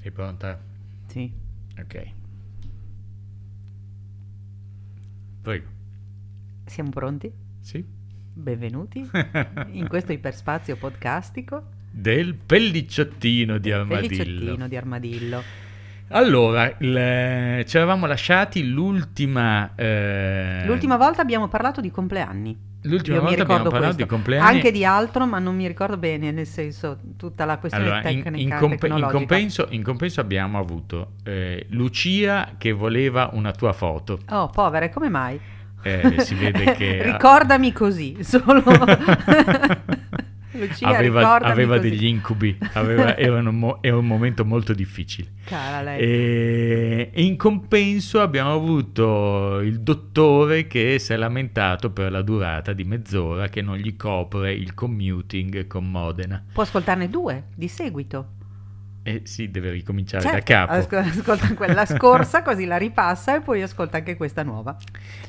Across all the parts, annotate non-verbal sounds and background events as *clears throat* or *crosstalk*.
Sei pronta? Sì. Ok. Prego. Siamo pronti? Sì. Benvenuti *laughs* in questo iperspazio podcastico Del pellicciottino di del armadillo. Pellicciottino di armadillo. Allora, il- ci eravamo lasciati l'ultima... eh, L'ultima volta abbiamo parlato di compleanni. L'ultima volta abbiamo parlato questo. di compleanni. Anche di altro, ma non mi ricordo bene, nel senso, tutta la questione Allora, in, tecnica in in tecnologica. compenso, in compenso abbiamo avuto eh, Lucia che voleva una tua foto. Oh, povere, come mai? Eh, si vede *laughs* che- Ricordami così, solo... *laughs* Lucia, aveva aveva degli incubi, aveva- era, un era un momento molto difficile. E e in compenso abbiamo avuto il dottore che si è lamentato per la durata di mezz'ora che non gli copre il commuting con Modena. Può ascoltarne due di seguito. E si deve ricominciare Certo, da capo. asco- ascolta quella scorsa, così la ripassa e poi ascolta anche questa nuova.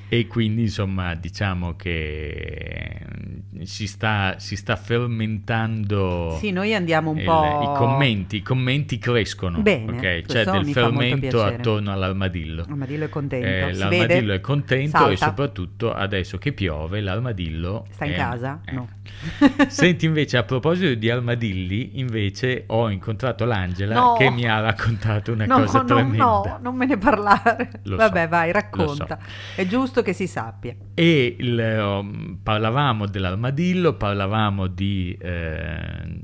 E quindi insomma diciamo che mm, si sta, si sta fermentando Sì, noi andiamo un il- po'... i commenti, i commenti crescono, Bene, ok? c'è questo del fermento attorno all'armadillo. L'armadillo è contento. Eh, l'armadillo vede? è contento Salta. e soprattutto adesso che piove l'armadillo Sta in è- casa? eh. No. *laughs* Senti invece a proposito di armadilli invece ho incontrato l'Angela No. che mi ha raccontato una no, cosa no, tremenda. no, non me ne parlare. Lo Vabbè, so, vai, racconta. È giusto che si sappia. E il, um, parlavamo dell'armadillo, parlavamo di, eh,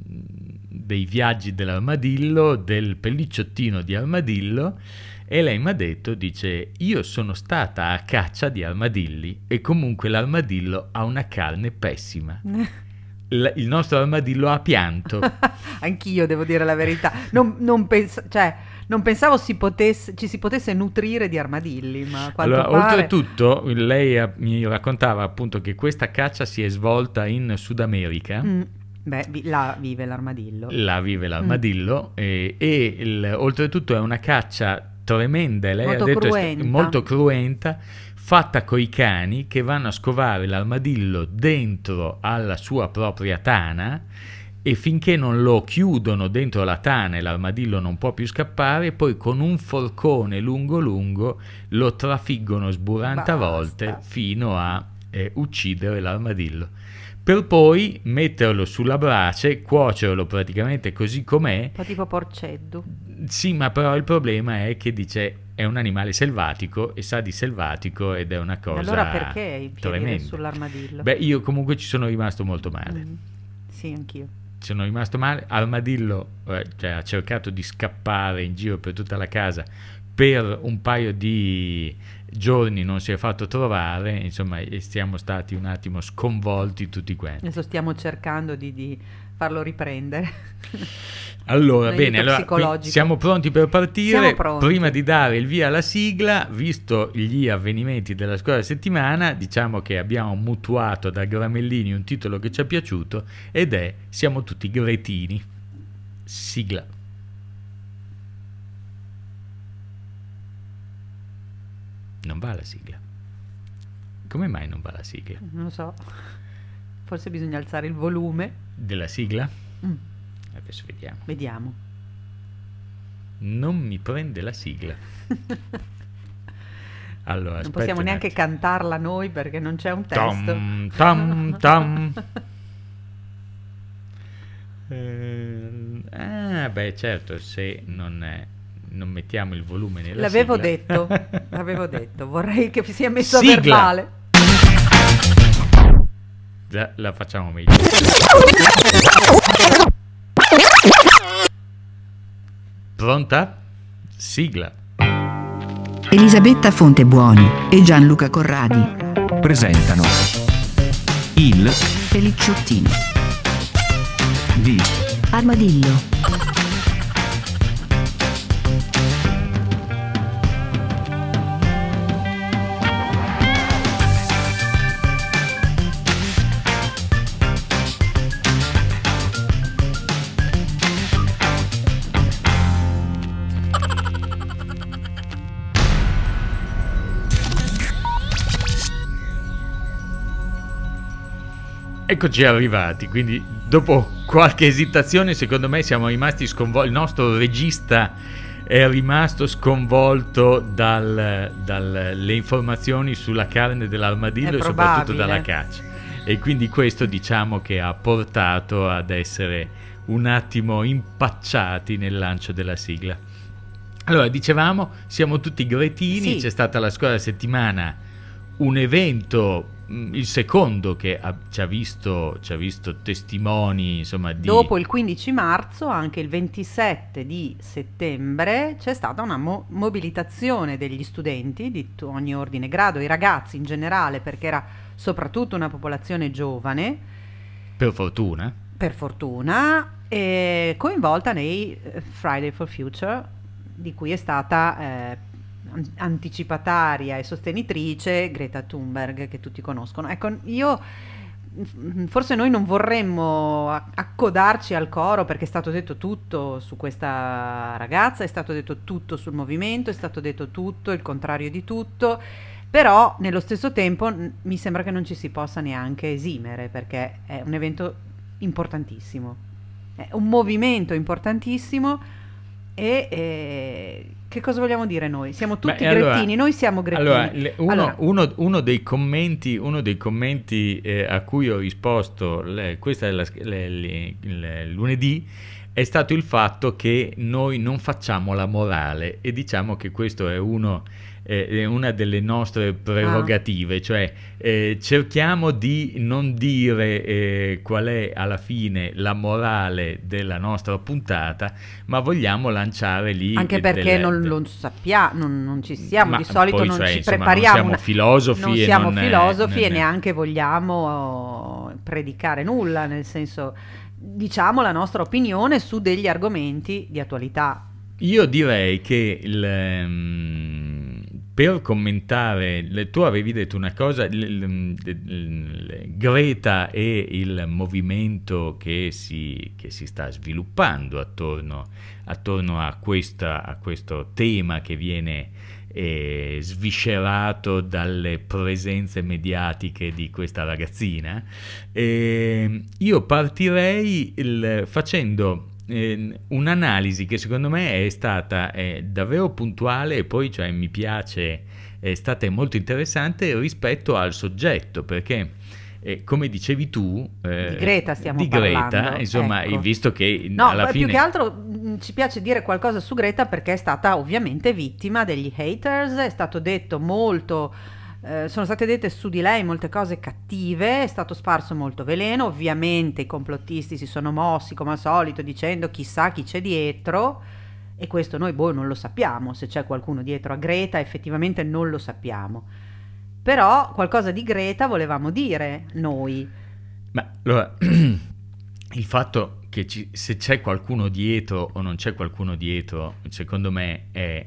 dei viaggi dell'armadillo, del pellicciottino di armadillo e lei mi ha detto, dice, io sono stata a caccia di armadilli e comunque l'armadillo ha una carne pessima. *laughs* Il, il nostro armadillo ha pianto. *laughs* Anch'io devo dire la verità. Non, non pens- cioè, non pensavo si potesse- ci si potesse nutrire di armadilli, ma quanto Allora, pare... oltretutto, lei ha- mi raccontava appunto che questa caccia si è svolta in Sud America. Mm, beh, vi- là vive l'armadillo. là vive l'armadillo e, e il- oltretutto è una caccia tremenda, lei Molto ha detto cruenta. molto cruenta, fatta coi cani che vanno a scovare l'armadillo dentro alla sua propria tana e finché non lo chiudono dentro la tana e l'armadillo non può più scappare, poi con un forcone lungo lungo lo trafiggono sburanta Basta. volte fino a eh, uccidere l'armadillo per poi metterlo sulla brace, cuocerlo praticamente così com'è. Un po' tipo porceddu. Sì, ma però il problema è che dice è un animale selvatico e sa di selvatico ed è una cosa allora perché il piede tremenda. sull'armadillo? Beh, io comunque ci sono rimasto molto male. Mm, Sì, anch'io. Ci sono rimasto male. Armadillo eh, cioè, ha cercato di scappare in giro per tutta la casa per un paio di giorni non si è fatto trovare, insomma, e siamo stati un attimo sconvolti tutti quanti. Adesso stiamo cercando di, di farlo riprendere. Allora, bene, allora, siamo pronti per partire. Pronti. Prima di dare il via alla sigla, visto gli avvenimenti della scorsa settimana, diciamo che abbiamo mutuato da Gramellini un titolo che ci è piaciuto ed è Siamo tutti gretini. Sigla. Non va la sigla. Come mai non va la sigla? Non lo so. Forse bisogna alzare il volume. Della sigla? Mm, Adesso vediamo. vediamo. Non mi prende la sigla. *laughs* Allora, non possiamo neanche cantarla noi perché non c'è un testo. Tom, tom, tom. *laughs* Eh, ah, beh, certo, se non, è- non mettiamo il volume nella L'avevo sigla. detto, l'avevo *laughs* detto. Vorrei che sia messo Sigla. a verbale. Già, la facciamo meglio. Pronta? Sigla. Elisabetta Fontebuoni e Gianluca Corradi. presentano il Pelicciottino. di Armadillo. Eccoci arrivati, quindi dopo qualche esitazione, secondo me siamo rimasti sconvolti. Il nostro regista è rimasto sconvolto dal- dalle informazioni sulla carne dell'armadillo e soprattutto dalla caccia. E quindi questo diciamo che ha portato ad essere un attimo impacciati nel lancio della sigla. Allora, dicevamo, siamo tutti gretini, Sì. c'è stata la scorsa settimana un evento, il secondo che ha- ci, ha visto, ci ha visto testimoni, insomma, di... Dopo il 15 marzo, anche il 27 di settembre, c'è stata una mo- mobilitazione degli studenti di ogni ordine grado, i ragazzi in generale, perché era soprattutto una popolazione giovane, Per fortuna. per fortuna, coinvolta nei eh, Friday for Future, di cui è stata eh, anticipataria e sostenitrice Greta Thunberg, che tutti conoscono. Ecco, io forse noi non vorremmo accodarci al coro perché è stato detto tutto su questa ragazza, è stato detto tutto sul movimento, è stato detto tutto, il contrario di tutto. Però nello stesso tempo mi sembra che non ci si possa neanche esimere perché è un evento importantissimo, è un movimento importantissimo e eh, che cosa vogliamo dire noi? Siamo tutti Beh, allora- grettini, noi siamo grettini. Allora, le- uno, Allora, uno- uno dei commenti, uno dei commenti eh, a cui ho risposto le- questa è la le- lunedì è stato il fatto che noi non facciamo la morale e diciamo che questo è uno eh, è una delle nostre prerogative, cioè eh, cerchiamo di non dire eh, qual è alla fine la morale della nostra puntata, ma vogliamo lanciare lì anche perché delle- non lo sappiamo, non, non ci siamo, Ma di solito poi, non cioè, ci insomma, non prepariamo. siamo una- filosofi non e siamo non, filosofi e non- neanche vogliamo eh, predicare nulla, nel senso diciamo la nostra opinione su degli argomenti di attualità. Io direi che il, ehm, per commentare, le- tu avevi detto una cosa, il- il- Greta e il movimento che si, che si sta sviluppando attorno, attorno a, questa- a questo tema che viene eh, sviscerato dalle presenze mediatiche di questa ragazzina. Eh, io partirei il- facendo eh, un'analisi che secondo me è stata eh, davvero puntuale e poi cioè, mi piace, è stata molto interessante rispetto al soggetto perché eh, come dicevi tu eh, Di Greta stiamo di Greta, parlando, insomma ecco. visto che No, alla fine più che altro mh, ci piace dire qualcosa su Greta perché è stata ovviamente vittima degli haters, è stato detto molto, eh, sono state dette su di lei molte cose cattive, è stato sparso molto veleno, ovviamente i complottisti si sono mossi come al solito dicendo chissà chi c'è dietro e questo noi boh, non lo sappiamo, se c'è qualcuno dietro a Greta effettivamente non lo sappiamo. Però qualcosa di Greta volevamo dire noi. Ma allora, *clears throat* il fatto che ci- se c'è qualcuno dietro o non c'è qualcuno dietro, secondo me è,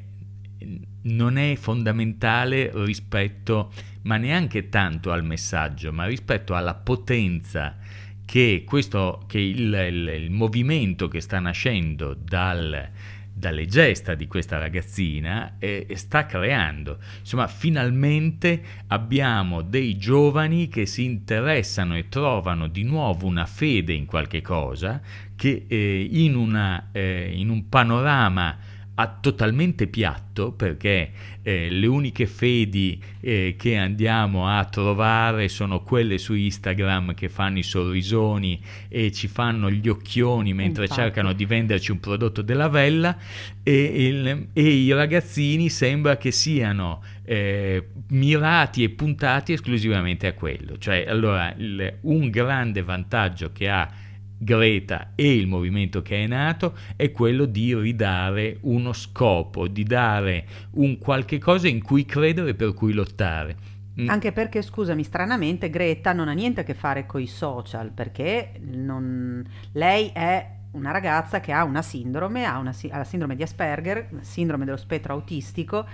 non è fondamentale rispetto, ma neanche tanto al messaggio, ma rispetto alla potenza che, questo, che il, il- il movimento che sta nascendo dal- dalle gesta di questa ragazzina eh, sta creando. Insomma, finalmente abbiamo dei giovani che si interessano e trovano di nuovo una fede in qualche cosa che eh, in, una, eh, in un panorama totalmente piatto perché eh, le uniche fedi eh, che andiamo a trovare sono quelle su Instagram che fanno i sorrisoni e ci fanno gli occhioni mentre Infatti. cercano di venderci un prodotto della Vella e, il- e i ragazzini sembra che siano eh, mirati e puntati esclusivamente a quello. Cioè, allora, il- un grande vantaggio che ha Greta e il movimento che è nato è quello di ridare uno scopo, di dare un qualche cosa in cui credere per cui lottare. Mm. Anche perché, scusami, stranamente Greta non ha niente a che fare con i social, perché non- lei è una ragazza che ha una sindrome, ha, una, si- ha la sindrome di Asperger, sindrome dello spettro autistico,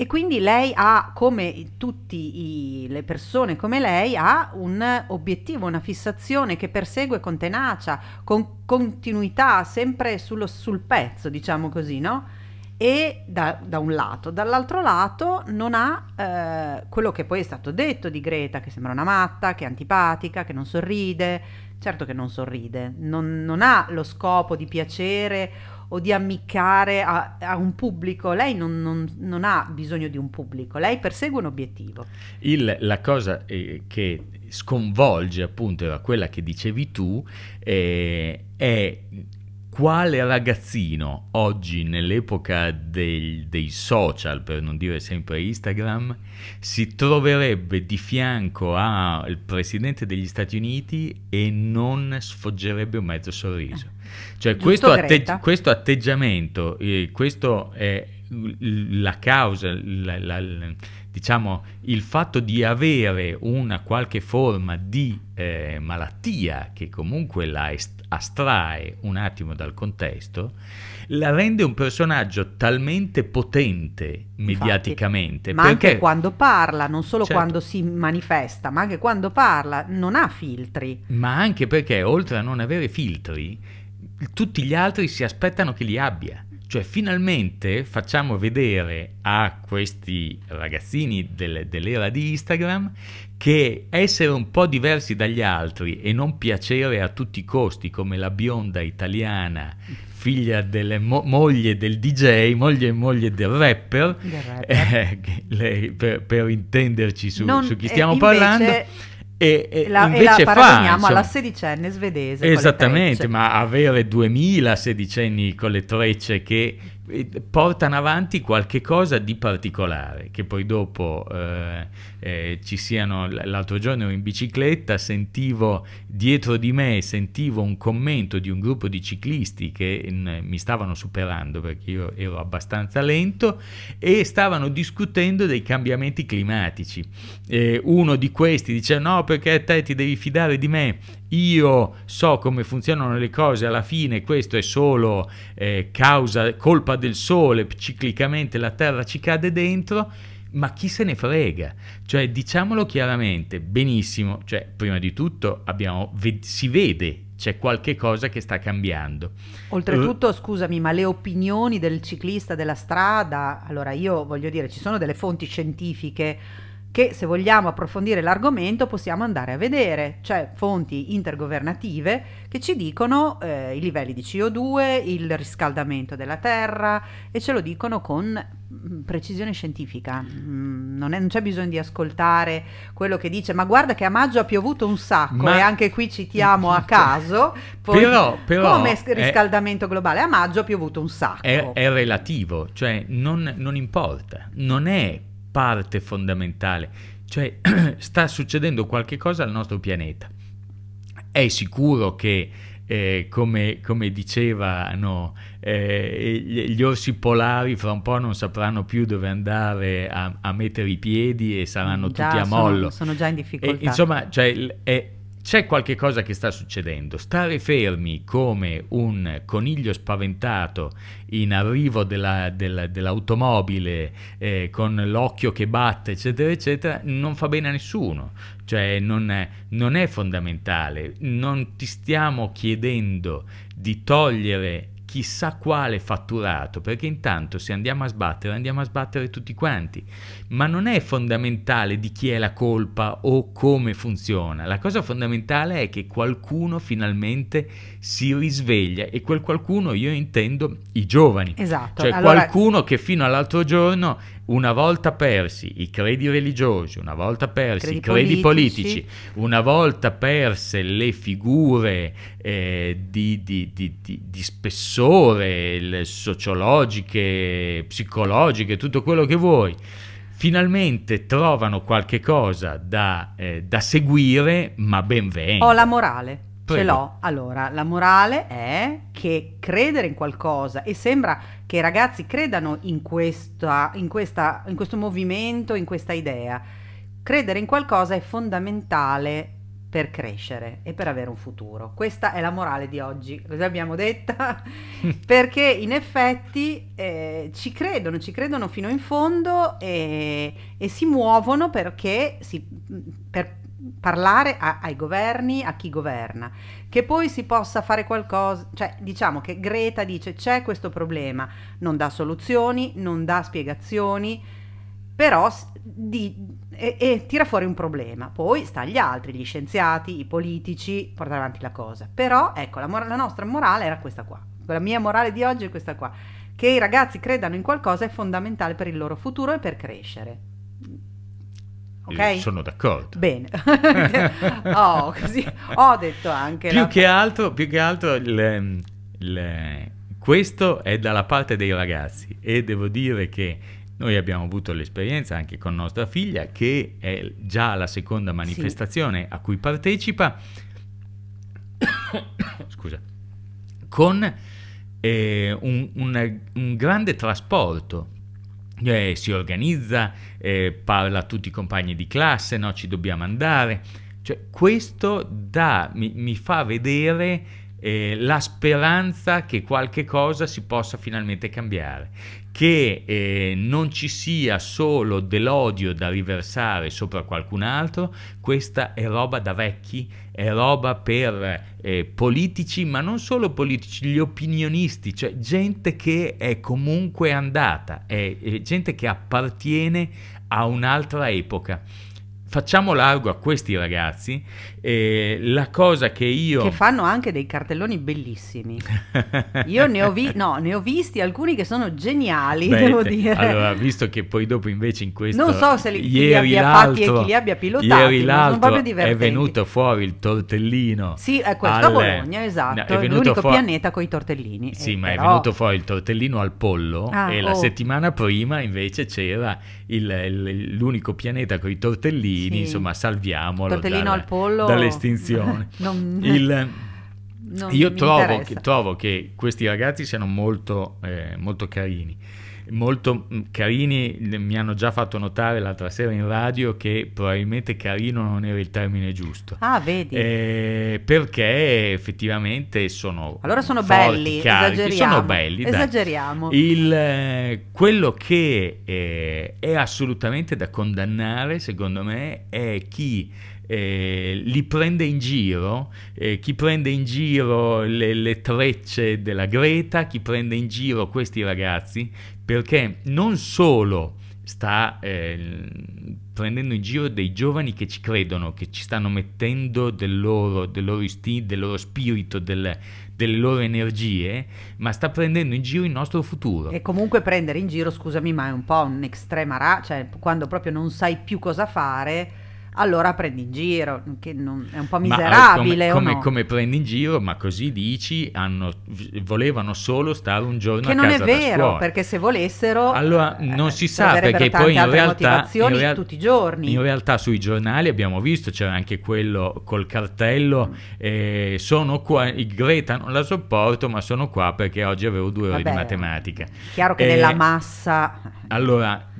e quindi lei ha, come tutte le persone come lei, ha un obiettivo, una fissazione che persegue con tenacia, con continuità, sempre sullo- sul pezzo, diciamo così, no? e da, da un lato, dall'altro lato non ha eh, quello che poi è stato detto di Greta, che sembra una matta, che è antipatica, che non sorride, certo che non sorride, non, non ha lo scopo di piacere o di ammiccare a, a un pubblico, lei non, non- non ha bisogno di un pubblico, lei persegue un obiettivo. Il- la cosa eh, che sconvolge appunto era quella che dicevi tu, eh, è quale ragazzino oggi nell'epoca dei, dei social, per non dire sempre Instagram, si troverebbe di fianco al presidente degli Stati Uniti e non sfoggerebbe un mezzo sorriso. Cioè questo, atte- Greta? questo atteggiamento, eh, questo è la causa, la- la- la- diciamo, il fatto di avere una qualche forma di eh, malattia che comunque la est- astrae un attimo dal contesto, la rende un personaggio talmente potente mediaticamente. Ma perché anche quando parla, non solo Certo. quando si manifesta, ma anche quando parla, non ha filtri. Ma anche perché oltre a non avere filtri, tutti gli altri si aspettano che li abbia. Cioè, finalmente facciamo vedere a questi ragazzini del- dell'era di Instagram che essere un po' diversi dagli altri e non piacere a tutti i costi come la bionda italiana, figlia delle mo- moglie del DJ, moglie e moglie del rapper, Del rapper. eh, lei- per, per intenderci su, Non- su chi eh, stiamo invece- parlando, e, e La, e la fa, paragoniamo alla insomma, sedicenne svedese. Esattamente, ma avere 2000 sedicenni con le trecce che portano avanti qualche cosa di particolare, che poi dopo eh, eh, ci siano, l'altro giorno ero in bicicletta, sentivo dietro di me, sentivo un commento di un gruppo di ciclisti che mm, mi stavano superando perché io ero abbastanza lento e stavano discutendo dei cambiamenti climatici. Eh, uno di questi dice no perché te ti devi fidare di me, io so come funzionano le cose, alla fine questo è solo eh, causa, colpa del sole, ciclicamente la terra ci cade dentro, ma chi se ne frega? Cioè, diciamolo chiaramente, benissimo, cioè, prima di tutto abbiamo, ve- si vede, c'è qualche cosa che sta cambiando. Oltretutto, scusami, ma le opinioni del ciclista della strada, allora io voglio dire, ci sono delle fonti scientifiche che se vogliamo approfondire l'argomento possiamo andare a vedere, cioè fonti intergovernative che ci dicono eh, i livelli di CO2, il riscaldamento della terra e ce lo dicono con mm, precisione scientifica. Mm, Non, è- non c'è bisogno di ascoltare quello che dice, ma guarda che a maggio ha piovuto un sacco Ma- e anche qui citiamo a caso. *laughs* Poi, Però- però come è- riscaldamento globale? A maggio ha piovuto un sacco. È, è relativo, cioè non, non importa, non è parte fondamentale, cioè *clears throat* sta succedendo qualche cosa al nostro pianeta. È sicuro che, eh, come, come dicevano eh, gli, gli orsi polari, fra un po' non sapranno più dove andare a, a mettere i piedi e saranno Già, tutti a sono- mollo. Sono, già in E, difficoltà. insomma, cioè, è- c'è qualche cosa che sta succedendo. Stare fermi come un coniglio spaventato in arrivo della- della- dell'automobile eh, con l'occhio che batte, eccetera, eccetera, non fa bene a nessuno. Cioè, non non è fondamentale. Non ti stiamo chiedendo di togliere chissà quale fatturato, perché intanto se andiamo a sbattere, andiamo a sbattere tutti quanti ma non è fondamentale di chi è la colpa o come funziona. La cosa fondamentale è che qualcuno finalmente si risveglia e quel qualcuno io intendo i giovani. Esatto. Cioè allora, qualcuno che fino all'altro giorno, una volta persi i credi religiosi, una volta persi Credi i credi politici. politici, una volta perse le figure eh, di, di- di- di- spessore, sociologiche, psicologiche, tutto quello che vuoi, finalmente trovano qualche cosa da, eh, da seguire, ma ben venga. Ho la morale. Ce Prego. l'ho. Allora, la morale è che credere in qualcosa e sembra che i ragazzi credano in, questa, in, questa, in questo movimento, in questa idea. Credere in qualcosa è fondamentale per crescere e per avere un futuro. Questa è la morale di oggi. Cosa abbiamo detta? *laughs* Perché in effetti eh, ci credono, ci credono fino in fondo e, e si muovono perché si- per, parlare a- ai governi, a chi governa, che poi si possa fare qualcosa, cioè diciamo che Greta dice c'è questo problema, non dà soluzioni, non dà spiegazioni, però di- e, e tira fuori un problema. Poi sta agli altri, gli scienziati, i politici, portare avanti la cosa. Però ecco, la, mora- la nostra morale era questa qua. La mia morale di oggi è questa qua. Che i ragazzi credano in qualcosa è fondamentale per il loro futuro e per crescere. Ok? Eh, Sono d'accordo. Bene. *laughs* oh, così ho detto anche Più la- che altro, più che altro il- il- questo è dalla parte dei ragazzi e devo dire che noi abbiamo avuto l'esperienza anche con nostra figlia che è già la seconda manifestazione a cui partecipa *coughs* scusa con eh, un, un- un grande trasporto eh, si organizza, eh, parla a tutti i compagni di classe, no, ci dobbiamo andare. Cioè, questo dà, mi, mi fa vedere eh, la speranza che qualche cosa si possa finalmente cambiare, che eh, non ci sia solo dell'odio da riversare sopra qualcun altro, questa è roba da vecchi, è roba per eh, politici, ma non solo politici, gli opinionisti, cioè gente che è comunque andata, è, è gente che appartiene a un'altra epoca. Facciamo largo a questi ragazzi. eh, la cosa che io... Che fanno anche dei cartelloni bellissimi. *laughs* Io ne ho, vi- no, ne ho visti alcuni che sono geniali, Beh, devo dire. Allora, visto che poi dopo invece in questo... Non so se li- chi li ieri abbia fatti e chi li abbia pilotati, Ieri l'altro è venuto fuori il tortellino. Sì, è questo a al- Bologna, No, esatto. è è l'unico fuori- pianeta con i tortellini. Sì, Eh, ma è però- venuto fuori il tortellino al pollo Ah, e la oh. settimana prima invece c'era il- il- l'unico pianeta con i tortellini, Sì. insomma salviamolo Tortellino dal- al pollo- dall'estinzione. *laughs* Non- Il- non io mi trovo che, trovo che questi ragazzi siano molto, eh, molto carini. Molto mm, carini, mi hanno già fatto notare l'altra sera in radio che probabilmente carino non era il termine giusto. Ah, vedi. Eh, perché effettivamente sono allora sono forti, belli, carichi, esageriamo. sono belli. Esageriamo. Il, eh, quello che eh, è assolutamente da condannare secondo me è chi eh, li prende in giro, eh, chi prende in giro le, le trecce della Greta, chi prende in giro questi ragazzi, perché non solo sta eh, prendendo in giro dei giovani che ci credono, che ci stanno mettendo del loro, del loro istinto, del loro spirito, del- delle loro energie, ma sta prendendo in giro il nostro futuro. E comunque prendere in giro, scusami, ma è un po' un'estrema ra, cioè quando proprio non sai più cosa fare, allora prendi in giro, che non- è un po' Ma, eh, miserabile come, o come, no? come prendi in giro, ma così dici, hanno- volevano solo stare un giorno Che a non è casa da vero, perché se volessero Allora, eh, non si sa perché poi in realtà, in real- tutti i giorni. in realtà sui giornali abbiamo visto, c'era anche quello col cartello, eh, sono qua, Greta non la sopporto, ma sono qua perché oggi avevo due ore di Vabbè, matematica. Chiaro che Eh, nella massa Allora,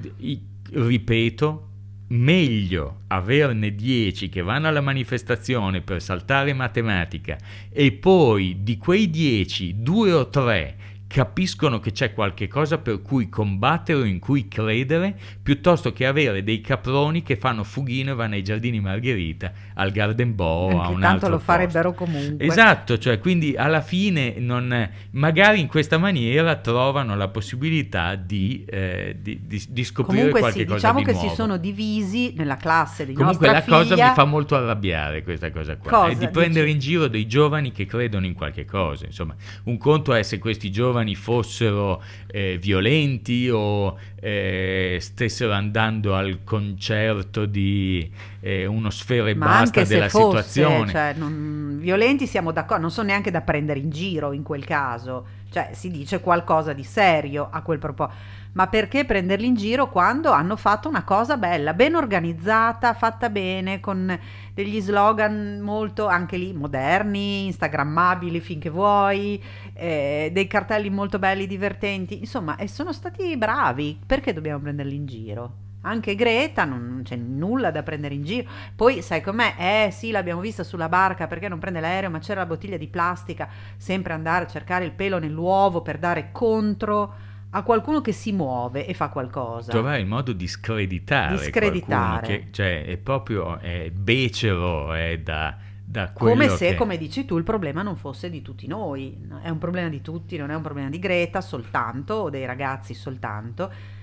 ripeto, meglio averne 10 che vanno alla manifestazione per saltare matematica e poi di quei 10, due o tre capiscono che c'è qualche cosa per cui combattere o in cui credere, piuttosto che avere dei caproni che fanno fughino e vanno ai giardini Margherita, al Garden Bow, a anche un tanto altro lo posto. farebbero comunque. Esatto, cioè quindi alla fine non, magari in questa maniera trovano la possibilità di, eh, di- di- di scoprire Comunque qualche sì, cosa diciamo di che nuovo. si sono divisi nella classe di Comunque la nostra cosa figlia. mi fa molto arrabbiare questa cosa qua, Cosa? è di prendere Dici? in giro dei giovani che credono in qualche cosa, insomma, un conto è se questi giovani fossero eh, violenti o eh, stessero andando al concerto di eh, uno sfera e Ma basta della fosse, situazione. cioè, non- violenti siamo d'accordo, non sono neanche da prendere in giro in quel caso, cioè si dice qualcosa di serio a quel proposito. Ma perché prenderli in giro quando hanno fatto una cosa bella, ben organizzata, fatta bene, con degli slogan molto anche lì moderni, instagrammabili finché vuoi, eh, dei cartelli molto belli, divertenti, insomma, e sono stati bravi. Perché dobbiamo prenderli in giro? Anche Greta non non c'è nulla da prendere in giro. Poi sai com'è? Eh sì, l'abbiamo vista sulla barca perché non prende l'aereo, ma c'era la bottiglia di plastica, sempre andare a cercare il pelo nell'uovo per dare contro a qualcuno che si muove e fa qualcosa. Trovare il modo di screditare, Di screditare. che cioè, è proprio è becero, è da, da quello Come se, che... come dici tu, il problema non fosse di tutti noi. No, È un problema di tutti, non è un problema di Greta soltanto, o dei ragazzi soltanto,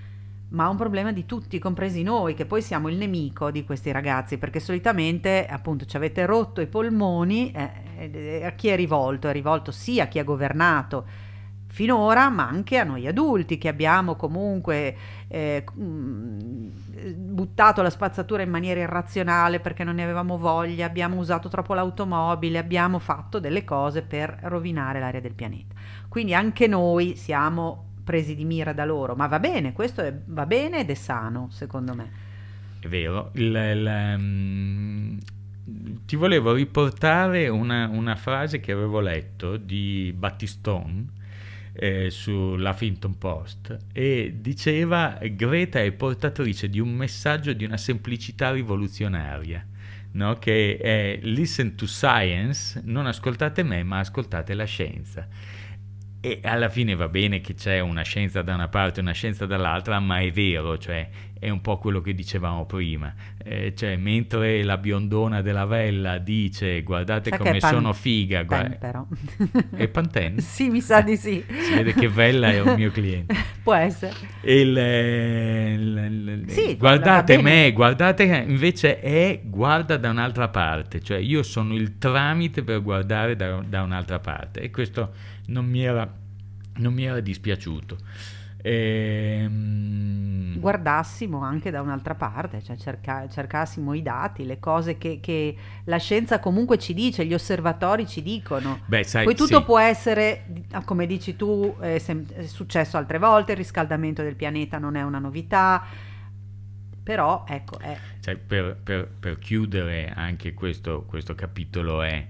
ma un problema di tutti, compresi noi, che poi siamo il nemico di questi ragazzi, perché solitamente, appunto, ci avete rotto i polmoni, eh, eh, a chi è rivolto? È rivolto sì a chi ha governato finora, ma anche a noi adulti che abbiamo comunque eh, mm, buttato la spazzatura in maniera irrazionale perché non ne avevamo voglia, abbiamo usato troppo l'automobile, abbiamo fatto delle cose per rovinare l'aria del pianeta. Quindi anche noi siamo presi di mira da loro, ma va bene, questo è- va bene ed è sano, secondo me. È vero. Il- il, mm, ti volevo riportare una, una frase che avevo letto di Battistone eh, sull'Huffington Post e diceva Greta è portatrice di un messaggio di una semplicità rivoluzionaria. no? Che è listen to science, non ascoltate me, ma ascoltate la scienza. E alla fine va bene che c'è una scienza da una parte e una scienza dall'altra, ma è vero, cioè è un po' quello che dicevamo prima. Eh, cioè, mentre la biondona della Vella dice guardate che come pan- sono figa, gua- Pen, però. *laughs* È Pantene? sì, mi sa di sì. *laughs* si vede che Vella è un mio cliente. *laughs* Può essere. E il, eh, il- il- Sì, guardate me, guardate invece è guarda da un'altra parte, cioè io sono il tramite per guardare da, da un'altra parte e questo non mi era, non mi era dispiaciuto. Ehm, guardassimo anche da un'altra parte, cioè cerca- cercassimo i dati, le cose che, che la scienza comunque ci dice, gli osservatori ci dicono. beh, sai, Poi tutto sì. può essere, ah, come dici tu, è, sem- è successo altre volte, il riscaldamento del pianeta non è una novità, però ecco, è, Cioè, per, per- per chiudere anche questo, questo capitolo è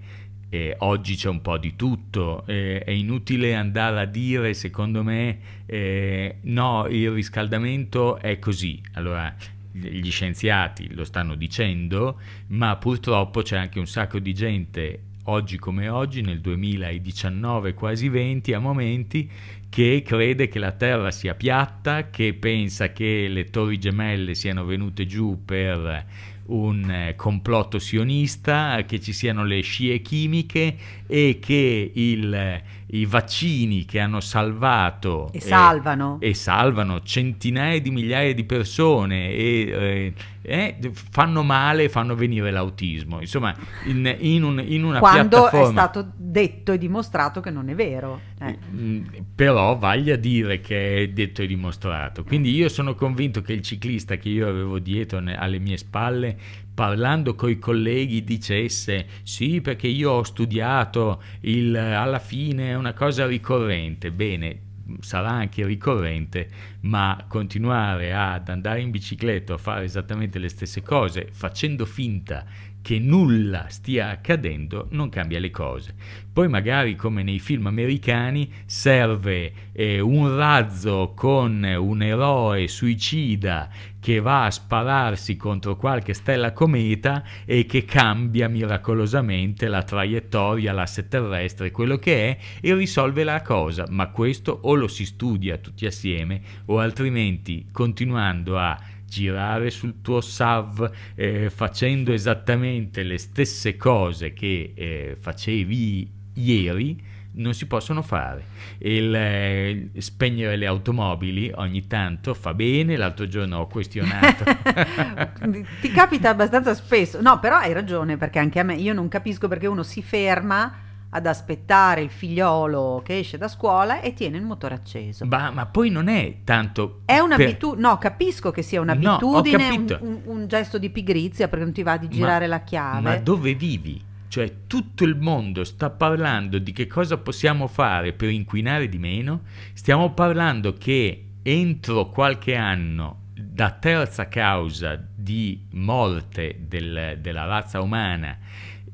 eh, oggi c'è un po' di tutto, eh, è inutile andare a dire secondo me eh, no, il riscaldamento è così. Allora, gli scienziati lo stanno dicendo, ma purtroppo c'è anche un sacco di gente oggi come oggi, nel 2019 quasi 20 a momenti, che crede che la Terra sia piatta, che pensa che le torri gemelle siano venute giù per un eh, complotto sionista, che ci siano le scie chimiche e che il- i vaccini che hanno salvato e salvano. e salvano centinaia di migliaia di persone e eh, eh, fanno male e fanno venire l'autismo. Insomma, in, in un- in una quando è piattaforma... stato detto e dimostrato che non è vero. eh. Mm, Però vaglia dire che è detto e dimostrato. Quindi io sono convinto che il ciclista che io avevo dietro alle mie spalle, parlando coi colleghi, dicesse sì perché io ho studiato il, alla fine è una cosa ricorrente. Bene, sarà anche ricorrente, ma continuare ad andare in bicicletta a fare esattamente le stesse cose facendo finta che nulla stia accadendo non cambia le cose. Poi magari come nei film americani serve eh, un razzo con un eroe suicida che va a spararsi contro qualche stella cometa e che cambia miracolosamente la traiettoria, l'asse terrestre, quello che è e risolve la cosa, ma questo o lo si studia tutti assieme o altrimenti continuando a girare sul tuo SAV eh, facendo esattamente le stesse cose che eh, facevi ieri non si possono fare. Il, eh, spegnere le automobili ogni tanto fa bene. L'altro giorno ho questionato. *laughs* Ti capita abbastanza spesso. No, però hai ragione, perché anche a me io non capisco perché uno si ferma ad aspettare il figliolo che esce da scuola e tiene il motore acceso. ma, ma poi non è tanto. È per- un'abitudine, no, capisco che sia No, ho un'abitudine, un, capito. un- un gesto di pigrizia perché non ti va di girare la chiave. Ma dove vivi? Cioè tutto il mondo sta parlando di che cosa possiamo fare per inquinare di meno. Stiamo parlando che entro qualche anno da terza causa di morte del- della razza umana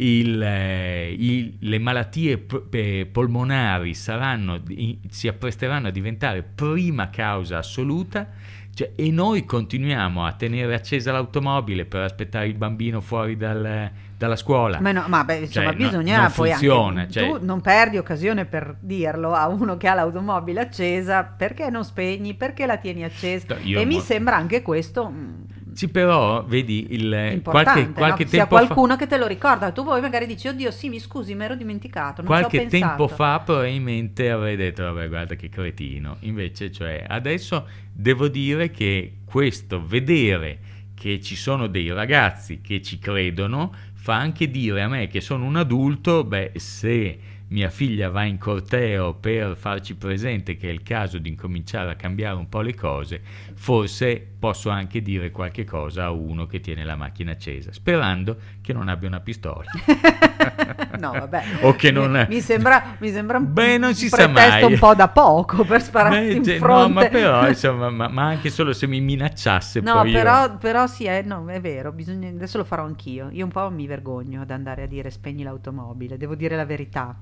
il, eh, il- le malattie p- polmonari saranno, i- si appresteranno a diventare prima causa assoluta Cioè, e noi continuiamo a tenere accesa l'automobile per aspettare il bambino fuori dal- dalla scuola. Ma, no, ma beh, insomma, Cioè, no- bisogna non poi funziona, anche, cioè- tu non perdi occasione per dirlo a uno che ha l'automobile accesa, perché non spegni, perché la tieni accesa? No, e mi mo- sembra anche questo mm, Sì, però, vedi, il, importante, qualche, qualche no? sia tempo fa... qualcuno che te lo ricorda, tu poi magari dici, oddio sì, mi scusi, mi ero dimenticato, Qualche tempo fa probabilmente avrei detto, vabbè guarda che cretino, invece cioè adesso devo dire che questo vedere che ci sono dei ragazzi che ci credono fa anche dire a me che sono un adulto, beh se mia figlia va in corteo per farci presente che è il caso di incominciare a cambiare un po' le cose, forse posso anche dire qualche cosa a uno che tiene la macchina accesa, sperando che non abbia una pistola. *laughs* no, vabbè. o che non mi, mi sembra, mi sembra un, Beh, non si sa mai. un po' da poco per spararti Beh, in cioè, fronte. No, ma però, *laughs* insomma, ma, ma anche solo se mi minacciasse No, poi io- però, però sì, è, no, è vero, bisogna- adesso lo farò anch'io. Io un po' mi vergogno ad andare a dire spegni l'automobile, devo dire la verità.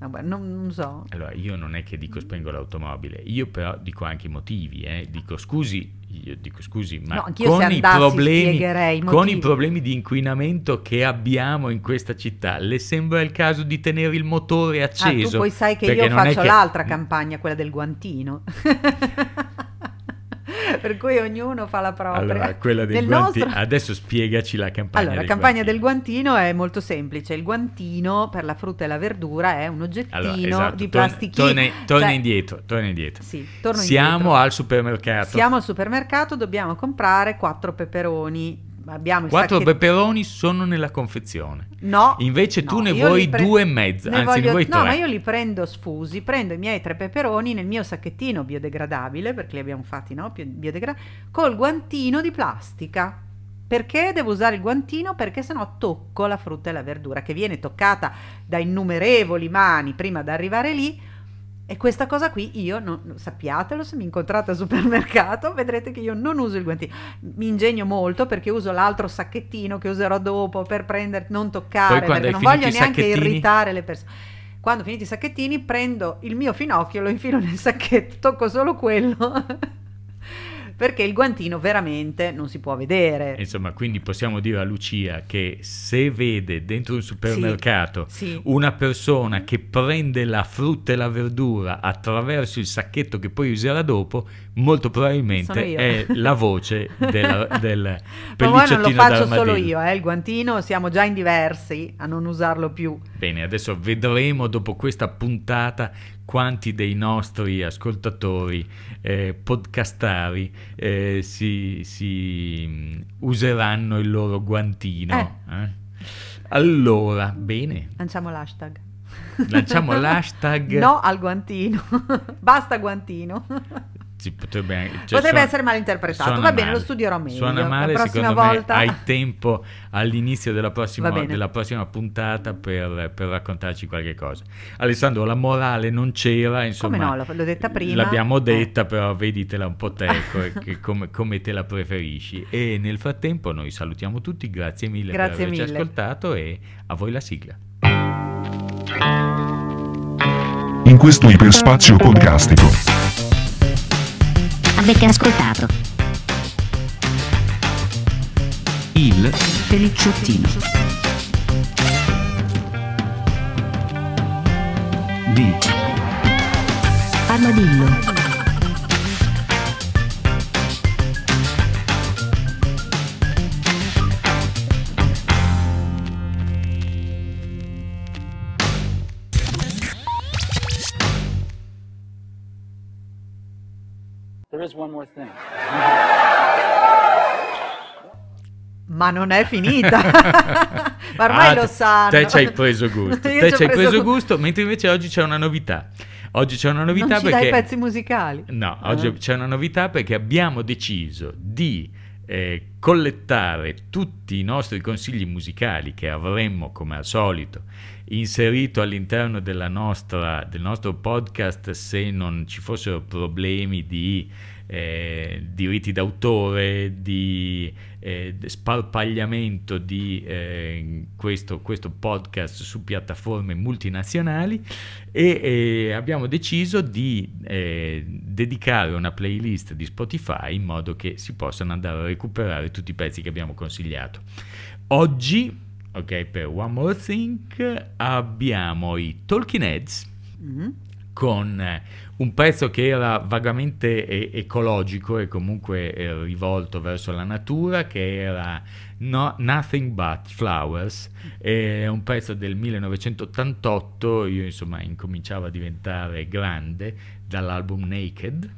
Vabbè, non, non so. Allora, io non è che dico spengo l'automobile, io però dico anche i motivi, eh. dico scusi, io dico scusi, ma No, con, i problemi, i con i problemi di inquinamento che abbiamo in questa città, le sembra il caso di tenere il motore Ah, acceso? tu poi sai che io faccio che- l'altra campagna, quella del guantino. *laughs* per cui ognuno fa la propria. Allora, quella del Nel guanti- nostro- Adesso spiegaci la campagna Allora, la del campagna guantino. del guantino è molto semplice. Il guantino per la frutta e la verdura è un oggettino Allora, esatto, di plastichino. Torna, torna Cioè, indietro, torna indietro. Sì, Siamo indietro. al supermercato. Siamo al supermercato, dobbiamo comprare quattro peperoni. Abbiamo Quattro sacchetto- peperoni sono nella confezione. No. Invece tu no, ne vuoi pre- due e mezzo, ne anzi ne voglio- vuoi No, tre. ma io li prendo sfusi, prendo i miei tre peperoni nel mio sacchettino biodegradabile, perché li abbiamo fatti, no? Bio- biodegradabili, col guantino di plastica. Perché devo usare il guantino? Perché sennò tocco la frutta e la verdura, che viene toccata da innumerevoli mani prima di arrivare lì. E questa cosa qui io, non, sappiatelo, se mi incontrate al supermercato *laughs* vedrete che io non uso il guantino. Mi ingegno molto perché uso l'altro sacchettino che userò dopo per prendere, non toccare, perché non voglio neanche irritare le persone. Quando ho finito i sacchettini prendo il mio finocchio, lo infilo nel sacchetto, tocco solo quello. *laughs* perché il guantino veramente non si può vedere. Insomma, quindi possiamo dire a Lucia che se vede dentro un supermercato Sì. una persona che prende la frutta e la verdura attraverso il sacchetto che poi userà dopo, molto probabilmente è la voce della- *laughs* del Ma poi non lo pellicciottino faccio solo io, eh, il guantino siamo già in diversi a non usarlo più. Bene, adesso vedremo dopo questa puntata quanti dei nostri ascoltatori eh, podcastari eh, si, si, mm, useranno il loro guantino. eh. Allora, bene, Lanciamo l'hashtag. lanciamo *laughs* l'hashtag. No al guantino. *laughs* Basta guantino. Potrebbe, anche- cioè, Potrebbe suona- essere malinterpretato. Va bene, male. lo studierò meglio. Suona La male, prossima secondo me volta- hai tempo all'inizio della prossima, della prossima puntata per, per raccontarci qualche cosa. Alessandro, la morale non c'era, insomma. Come no, l'ho- l'ho detta prima. L'abbiamo Eh. detta, però veditela un po' te, che come, come te la preferisci. E nel frattempo noi salutiamo tutti, grazie mille Grazie per averci mille. ascoltato e a voi la sigla. In questo iperspazio podcastico. Avete ascoltato Il Pelicciottino. di Armadillo. One more thing. Ma non è finita. *laughs* Ma ormai Ah, lo sanno. Te ci hai preso gusto. *laughs* Te ci hai preso gu- gusto, mentre invece oggi c'è una novità. Oggi c'è una novità Non ci perché... pezzi musicali. No, oggi c'è una novità perché abbiamo deciso di eh, collettare tutti i nostri consigli musicali che avremmo, come al solito, inserito all'interno della nostra, del nostro podcast se non ci fossero problemi di eh, diritti d'autore, di eh, sparpagliamento di eh, questo, questo podcast su piattaforme multinazionali e eh, abbiamo deciso di eh, dedicare una playlist di Spotify in modo che si possano andare a recuperare tutti i pezzi che abbiamo consigliato. Oggi, ok, per One More Thing abbiamo i Talking Heads Mm. Con eh, un pezzo che era vagamente e- ecologico e comunque eh, rivolto verso la natura, che era No- Nothing But Flowers, è un pezzo del 1988, io insomma incominciavo a diventare grande dall'album Naked,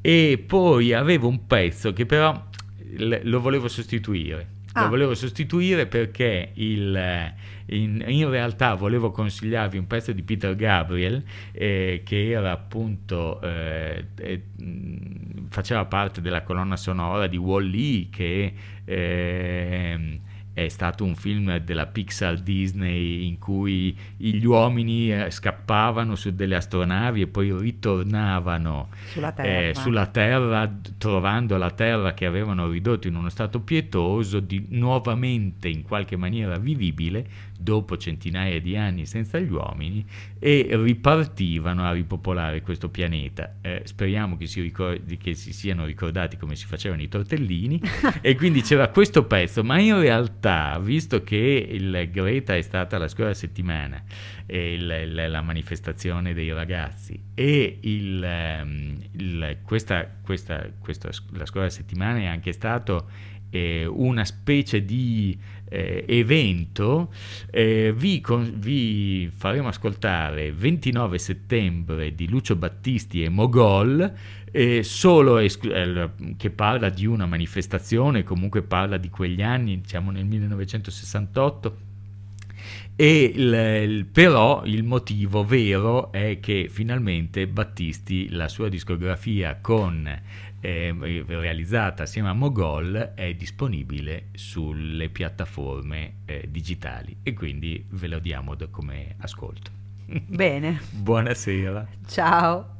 e poi avevo un pezzo che però l- lo volevo sostituire. Lo Ah. volevo sostituire perché il, eh, in, in realtà volevo consigliarvi un pezzo di Peter Gabriel eh, che era appunto eh, eh, faceva parte della colonna sonora di Wall-E che ehm, è stato un film della Pixar Disney in cui gli uomini eh, scappavano su delle astronavi e poi ritornavano Sulla eh, terra. sulla terra, trovando la terra che avevano ridotto in uno stato pietoso, di nuovamente in qualche maniera vivibile dopo centinaia di anni senza gli uomini e ripartivano a ripopolare questo pianeta. Eh, speriamo che si, ricordi, che si siano ricordati come si facevano i tortellini *laughs* e quindi c'era questo pezzo, ma in realtà, visto che il Greta è stata la scorsa settimana, il- il- la manifestazione dei ragazzi e il, ehm, il- questa, questa, questa, la scorsa settimana è anche stato eh, una specie di eh, evento, eh, vi, con- vi faremo ascoltare 29 settembre di Lucio Battisti e Mogol, eh, solo esclu- eh, che parla di una manifestazione, comunque parla di quegli anni, diciamo nel 1968. E il- il- però il motivo vero è che finalmente Battisti, la sua discografia con eh, realizzata assieme a Mogol è disponibile sulle piattaforme eh, digitali e quindi ve lo diamo come ascolto. Bene, *laughs* Buonasera. ciao.